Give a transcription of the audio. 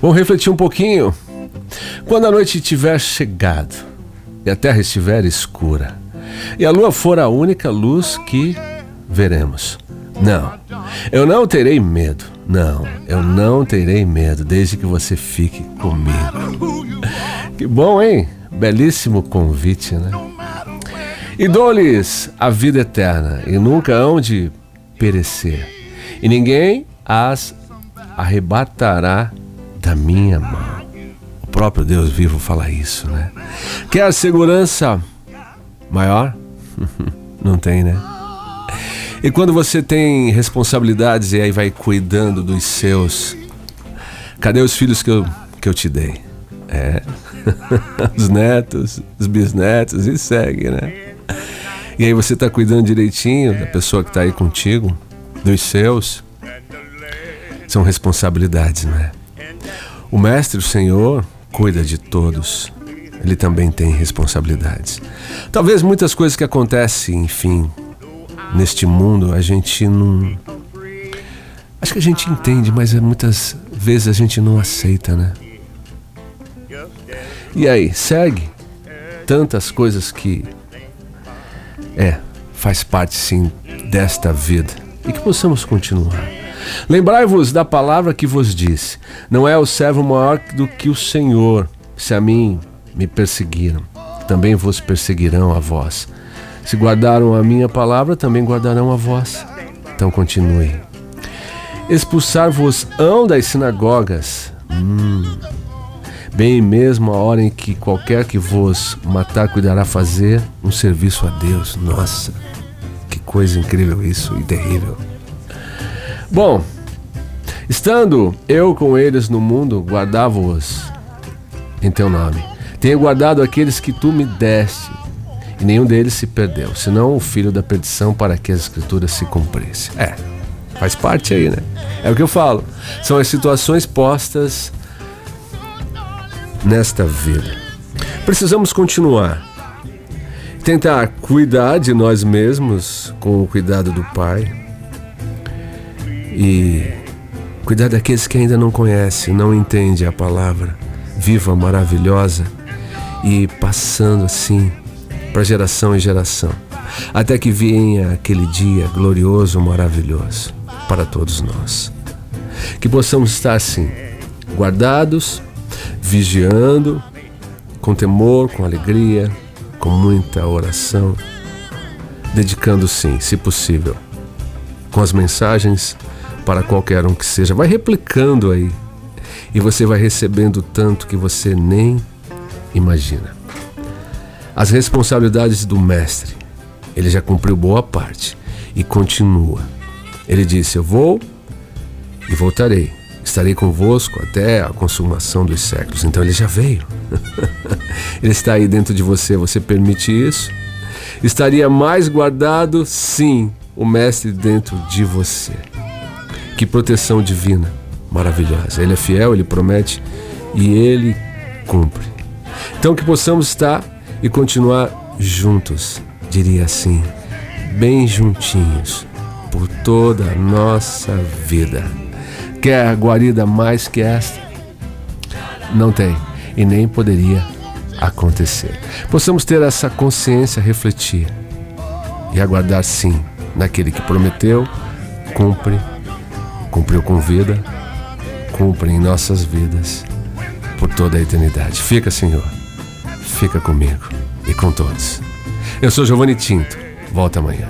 Vamos refletir um pouquinho. Quando a noite tiver chegado e a terra estiver escura e a lua for a única luz que veremos. Não, eu não terei medo. Não, eu não terei medo desde que você fique comigo. Que bom, hein? Belíssimo convite, né? E dou-lhes a vida eterna e nunca hão de perecer, e ninguém as arrebatará da minha mão. O próprio Deus vivo fala isso, né? Quer segurança maior? Não tem, né? E quando você tem responsabilidades e aí vai cuidando dos seus, cadê os filhos que eu, que eu te dei? É, os netos, os bisnetos e segue, né? E aí você está cuidando direitinho da pessoa que está aí contigo, dos seus. São responsabilidades, não é? O Mestre, o Senhor, cuida de todos. Ele também tem responsabilidades. Talvez muitas coisas que acontecem, enfim, neste mundo, a gente não. Acho que a gente entende, mas muitas vezes a gente não aceita, né? E aí, segue tantas coisas que é, faz parte sim desta vida e que possamos continuar. Lembrai-vos da palavra que vos disse: Não é o servo maior do que o Senhor. Se a mim me perseguiram, também vos perseguirão a vós. Se guardaram a minha palavra, também guardarão a vós. Então continue. Expulsar-vos-ão das sinagogas. Hum, bem mesmo a hora em que qualquer que vos matar cuidará fazer um serviço a Deus. Nossa, que coisa incrível isso e terrível. Bom, estando eu com eles no mundo, guardava-os em teu nome. Tenho guardado aqueles que tu me deste, e nenhum deles se perdeu, senão o filho da perdição para que as escrituras se cumprissem. É, faz parte aí, né? É o que eu falo. São as situações postas nesta vida. Precisamos continuar. Tentar cuidar de nós mesmos com o cuidado do Pai. E cuidar daqueles que ainda não conhecem, não entendem a palavra viva, maravilhosa e passando assim para geração em geração, até que venha aquele dia glorioso, maravilhoso para todos nós. Que possamos estar assim, guardados vigiando, com temor, com alegria, com muita oração, dedicando sim, se possível, com as mensagens para qualquer um que seja. Vai replicando aí e você vai recebendo tanto que você nem imagina. As responsabilidades do Mestre, ele já cumpriu boa parte e continua. Ele disse: Eu vou e voltarei estarei convosco até a consumação dos séculos. Então ele já veio. ele está aí dentro de você, você permite isso? Estaria mais guardado, sim, o Mestre dentro de você. Que proteção divina, maravilhosa. Ele é fiel, ele promete e ele cumpre. Então que possamos estar e continuar juntos, diria assim, bem juntinhos, por toda a nossa vida. Quer guarida mais que esta? Não tem e nem poderia acontecer. Possamos ter essa consciência, refletir e aguardar sim naquele que prometeu, cumpre, cumpriu com vida, cumpre em nossas vidas por toda a eternidade. Fica, Senhor, fica comigo e com todos. Eu sou Giovanni Tinto. Volta amanhã.